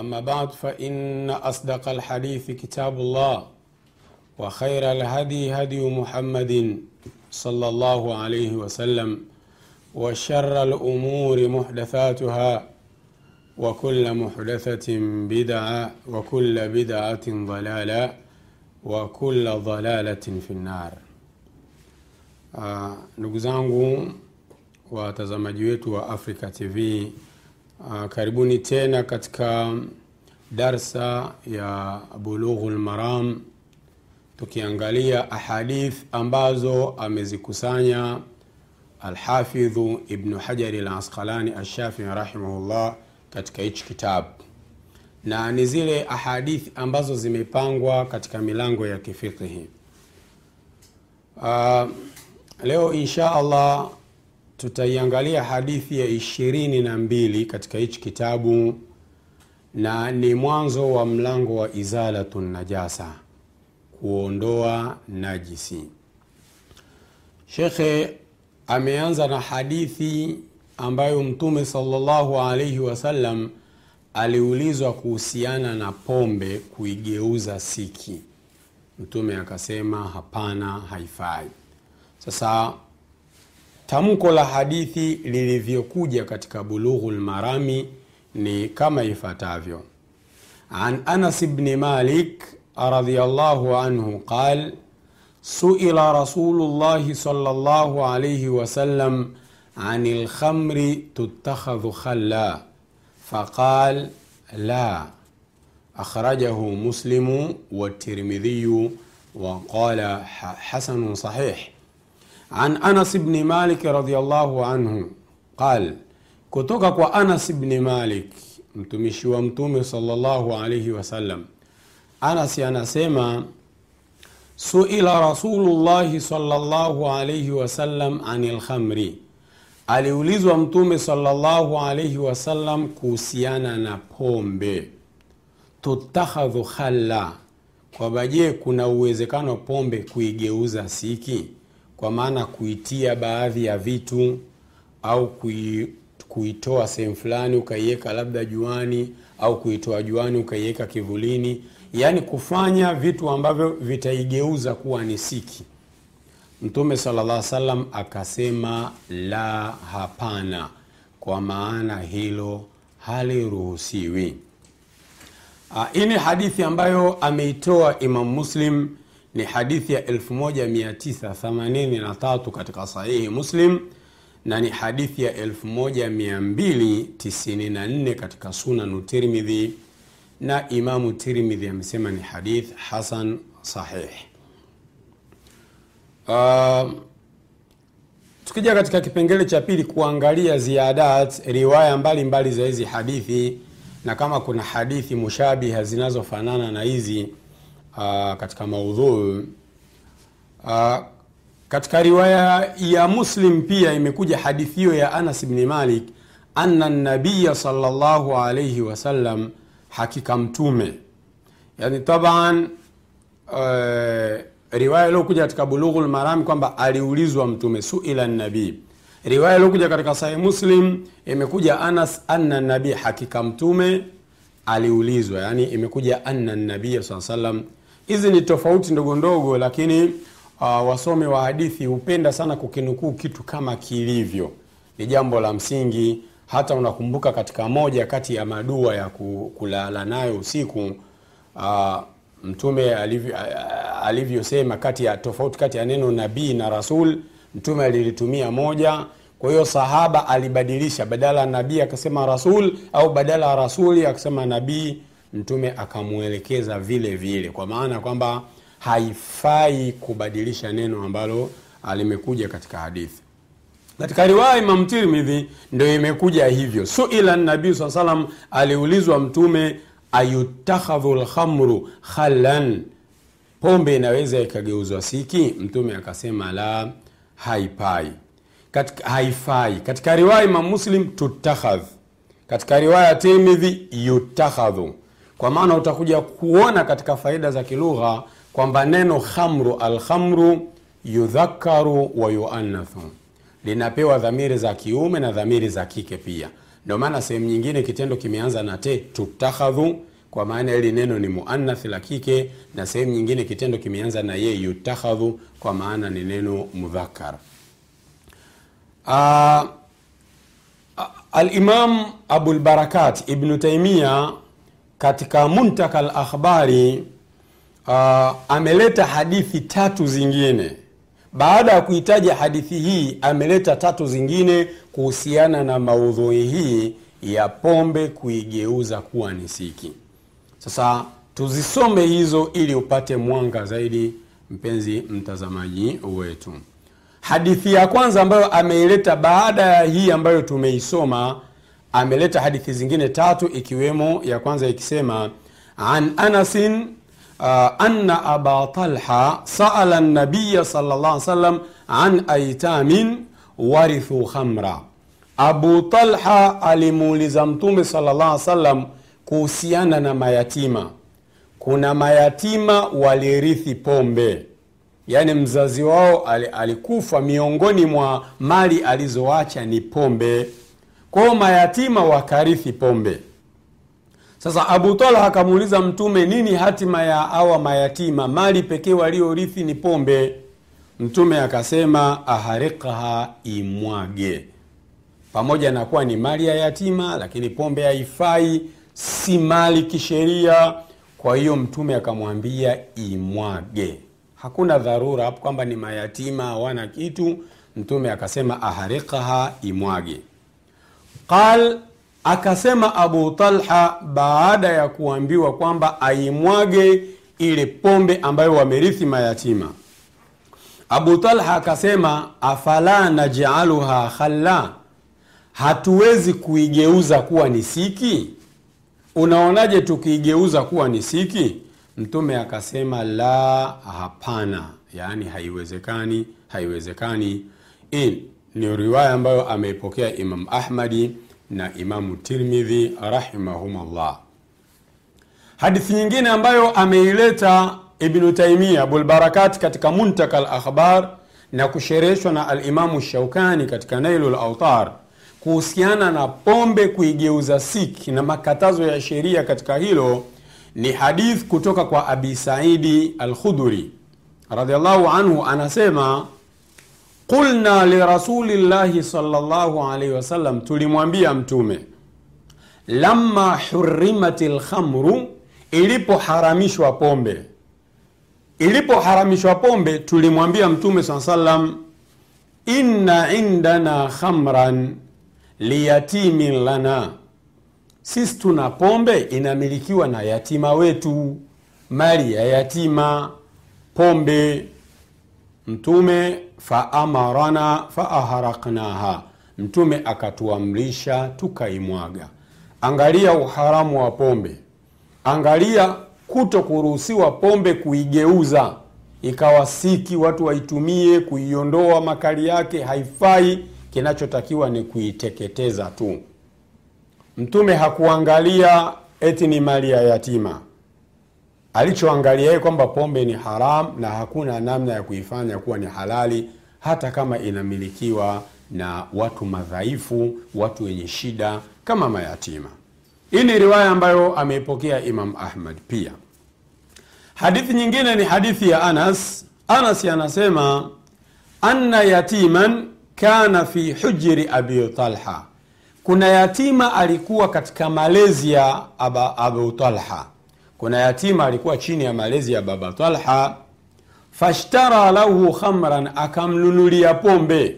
أما بعد فإن أصدق الحديث كتاب الله وخير الهدي هدي محمد صلى الله عليه وسلم وشر الأمور محدثاتها وكل محدثة بدعة وكل بدعة ضلالة وكل ضلالة في النار. ndugu zangu watazamaji wetu wa Africa Uh, karibuni tena katika darsa ya Bulughul Maram tukiangalia ahadith ambazo amezikusanya Alhafidhu Ibnu Hajari Al-Asqalani Alshafii rahimahullah katika hichi kitabu, na ni zile ahadithi ambazo zimepangwa katika milango ya kifiqhi. Uh, leo insha Allah tutaiangalia hadithi ya ishirini na mbili katika hichi kitabu na ni mwanzo wa mlango wa izalatu najasa kuondoa najisi. Shekhe ameanza na hadithi ambayo mtume salllahu alaihi wasallam aliulizwa kuhusiana na pombe kuigeuza siki. Mtume akasema hapana haifai. Sasa tamko la hadithi lilivyokuja katika bulughu lmarami ni kama ifuatavyo an anas bni malik radiallahu anhu qal suila rasulu llahi sala llahu alaihi wasallam عن الخمر تتخذ خلا فقال لا أخرجه مسلم والترمذي وقال حسن صحيح an Anas bni Malik radhiallahu anhu qal, kutoka kwa Anas bni Malik mtumishi wa Mtume sallallahu alaihi wasallam, Anas anasema suila Rasulullahi sallallahu alaihi wasallam anil khamri, aliulizwa Mtume sallallahu alaihi wasallam kuhusiana na pombe. Tutakhadhu khalla, kwamba je, kuna uwezekano pombe kuigeuza siki? Kwa maana kuitia baadhi ya vitu au kui, kuitoa sehemu fulani ukaiweka labda juani au kuitoa juani ukaiweka kivulini. Yaani kufanya vitu ambavyo vitaigeuza kuwa ni siki. Mtume sala salam akasema la hapana. Kwa maana hilo haliruhusiwi. Hii ni hadithi ambayo ameitoa imam muslim ni hadithi ya 1983 katika sahihi muslim na ni hadithi ya 1294 katika sunanu tirmidhi na imamu tirmidhi amesema ni hadith hasan sahih. Uh, tukija katika kipengele cha pili kuangalia ziadat riwaya mbalimbali za hizi hadithi na kama kuna hadithi mushabiha zinazofanana na hizi uh, katika maudhui uh, katika riwaya ya Muslim pia imekuja hadithi hiyo ya Anas bni Malik anna nabiya sallallahu alayhi wasallam, hakika mtume yani taban uh, riwaya iliyokuja katika Bulughul Marami kwamba aliulizwa mtume suila nabii. Riwaya iliyokuja katika Sahih Muslim imekuja Anas anna nabii, hakika mtume aliulizwa, yani imekuja anna nabii saa salam. Hizi ni tofauti ndogo ndogo, lakini uh, wasomi wa hadithi hupenda sana kukinukuu kitu kama kilivyo, ni jambo la msingi. Hata unakumbuka katika moja kati ya madua ya kulala nayo usiku uh, mtume alivyosema kati ya tofauti kati ya neno nabii na rasul, mtume alilitumia moja. Kwa hiyo sahaba alibadilisha, badala ya nabii akasema rasul, au badala ya rasuli akasema nabii, mtume akamwelekeza vile vile, kwa maana kwamba haifai kubadilisha neno ambalo limekuja katika hadithi. Katika riwaya Imam Tirmidhi ndio imekuja hivyo, suila nabii saa salam, aliulizwa mtume ayutakhadhu lkhamru khalan, pombe inaweza ikageuzwa siki? Mtume akasema la, haipai katika, haifai. Katika riwaya Imam Muslim tutakhadh, katika riwaya Tirmidhi yutakhadhu, kwa maana utakuja kuona katika faida za kilugha kwamba neno khamru, alkhamru yudhakaru wa linapewa dhamiri za kiume na dhamiri za kike pia. Ndio maana sehemu nyingine kitendo kimeanza na te tutakhadhu, kwa maana hili neno ni muannath la kike, na sehemu nyingine kitendo kimeanza na ye yutakhadhu, kwa maana ni neno mudhakar. Uh, Alimam Abulbarakat Ibnu Taimia katika Muntaka Alakhbari uh, ameleta hadithi tatu zingine baada ya kuitaja hadithi hii ameleta tatu zingine kuhusiana na maudhui hii ya pombe kuigeuza kuwa ni siki. Sasa tuzisome hizo ili upate mwanga zaidi, mpenzi mtazamaji wetu. Hadithi ya kwanza ambayo ameileta baada ya hii ambayo tumeisoma, ameleta hadithi zingine tatu, ikiwemo ya kwanza ikisema an anasin Uh, anna aba talha saala nabiya sallallahu alaihi an aitamin warithu khamra. Abu Talha alimuuliza Mtume alaihi kuhusiana na mayatima. Kuna mayatima walirithi pombe, yaani mzazi wao alikufa, miongoni mwa mali alizoacha ni pombe. Kwa hiyo mayatima wakarithi pombe. Sasa Abu Talha akamuuliza Mtume, nini hatima ya awa mayatima? Mali pekee waliorithi ni pombe. Mtume akasema, aharikaha, imwage. Pamoja na kuwa ni mali ya yatima, lakini pombe haifai, si mali kisheria. Kwa hiyo Mtume akamwambia imwage. Hakuna dharura hapo kwamba ni mayatima hawana kitu. Mtume akasema aharikaha, imwage. Qal Akasema Abu Talha baada ya kuambiwa kwamba aimwage ile pombe ambayo wamerithi mayatima, Abu Talha akasema afala najaluha khalla, hatuwezi kuigeuza kuwa ni siki? Unaonaje tukiigeuza kuwa ni siki? Mtume akasema la, hapana, yaani haiwezekani, haiwezekani. Hii ni riwaya ambayo ameipokea Imam Ahmadi na Imamu Tirmidhi rahimahumullah. Hadithi nyingine ambayo ameileta Ibnu Taimia Bulbarakat katika Muntaka Alakhbar na kushereheshwa na Alimamu Shaukani katika Nailul Autar kuhusiana na pombe kuigeuza siki na makatazo ya sheria katika hilo ni hadith kutoka kwa Abi Saidi Alkhudhuri radhiallahu anhu, anasema Qulna lirasulillahi sallallahu alaihi wasallam, tulimwambia Mtume, lamma hurimat lkhamru, ilipoharamishwa pombe. Ilipoharamishwa pombe, tulimwambia Mtume saa salam, inna indana khamran liyatimin lana, sisi tuna pombe inamilikiwa na yatima wetu, mali ya yatima, pombe. Mtume faamarana faaharaknaha, Mtume akatuamrisha tukaimwaga. Angalia uharamu wa pombe, angalia kuto kuruhusiwa pombe kuigeuza. Ikawa siki watu waitumie kuiondoa makali yake haifai. Kinachotakiwa ni kuiteketeza tu. Mtume hakuangalia eti ni mali ya yatima alichoangalia yeye kwamba pombe ni haram na hakuna namna ya kuifanya kuwa ni halali hata kama inamilikiwa na watu madhaifu watu wenye shida kama mayatima. Hii ni riwaya ambayo ameipokea imam ahmad pia. Hadithi nyingine ni hadithi ya anas. Anas anasema anna yatiman kana fi hujri abi talha. Kuna yatima alikuwa katika malezi ya abu talha kuna yatima alikuwa chini ya malezi ya baba talha fashtara lahu khamran akamnunulia pombe.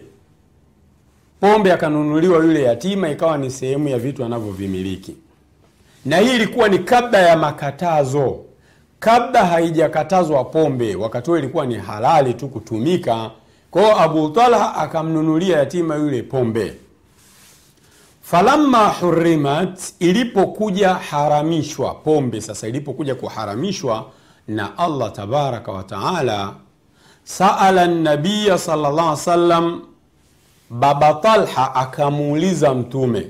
Pombe akanunuliwa yule yatima ikawa ni sehemu ya vitu anavyovimiliki. Na hii ilikuwa ni kabla ya makatazo. Kabla haijakatazwa pombe wakati huo ilikuwa ni halali tu kutumika. Kwao abu talha akamnunulia yatima yule pombe falamma hurimat ilipokuja haramishwa pombe sasa ilipokuja kuharamishwa na allah tabaraka wataala saala nabiya salllah salam baba talha akamuuliza mtume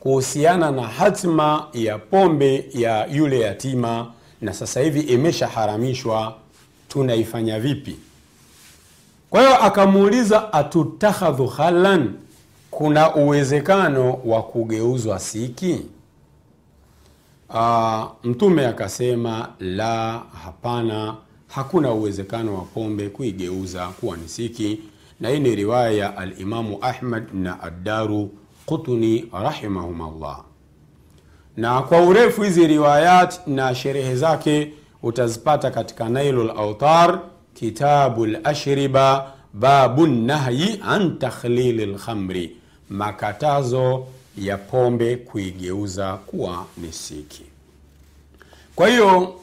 kuhusiana na hatima ya pombe ya yule yatima na sasa hivi imeshaharamishwa tunaifanya vipi? Kwa hiyo akamuuliza atutakhadhu halan kuna uwezekano wa kugeuzwa siki? Aa, mtume akasema la hapana. Hakuna uwezekano wa pombe kuigeuza kuwa ni siki. Na hii ni riwaya ya alimamu ahmad na addaru qutni rahimahumullah. Na kwa urefu hizi riwayat na sherehe zake utazipata katika nailu lautar kitabu lashriba babu nahyi an takhlili lkhamri makatazo ya pombe kuigeuza kuwa nisiki. kwa hiyo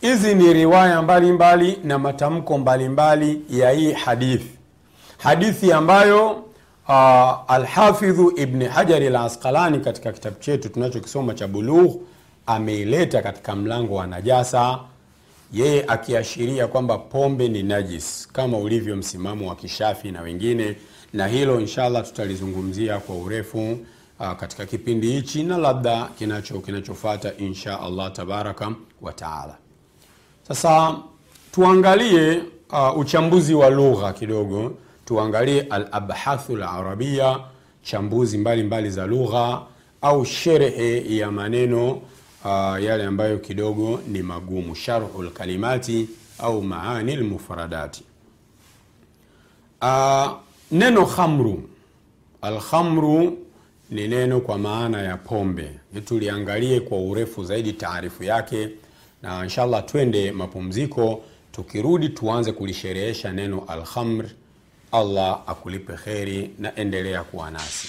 hizi ni riwaya mbalimbali mbali na matamko mbalimbali mbali ya hii hadithi hadithi ambayo uh, alhafidhu ibni hajari l asqalani katika kitabu chetu tunachokisoma cha bulugh ameileta katika mlango wa najasa yeye akiashiria kwamba pombe ni najis kama ulivyo msimamo wa kishafi na wengine na hilo inshallah tutalizungumzia kwa urefu uh, katika kipindi hichi na labda kinacho kinachofata insha allah tabaraka wataala sasa tuangalie uh, uchambuzi wa lugha kidogo. Tuangalie alabhathu larabia chambuzi mbalimbali mbali za lugha au sherehe ya maneno uh, yale ambayo kidogo ni magumu. Sharhu lkalimati au maani lmufradati uh, neno khamru. Alkhamru ni neno kwa maana ya pombe. Tuliangalie kwa urefu zaidi taarifu yake na inshallah twende mapumziko. Tukirudi tuanze kulisherehesha neno alkhamr. Allah akulipe kheri na endelea kuwa nasi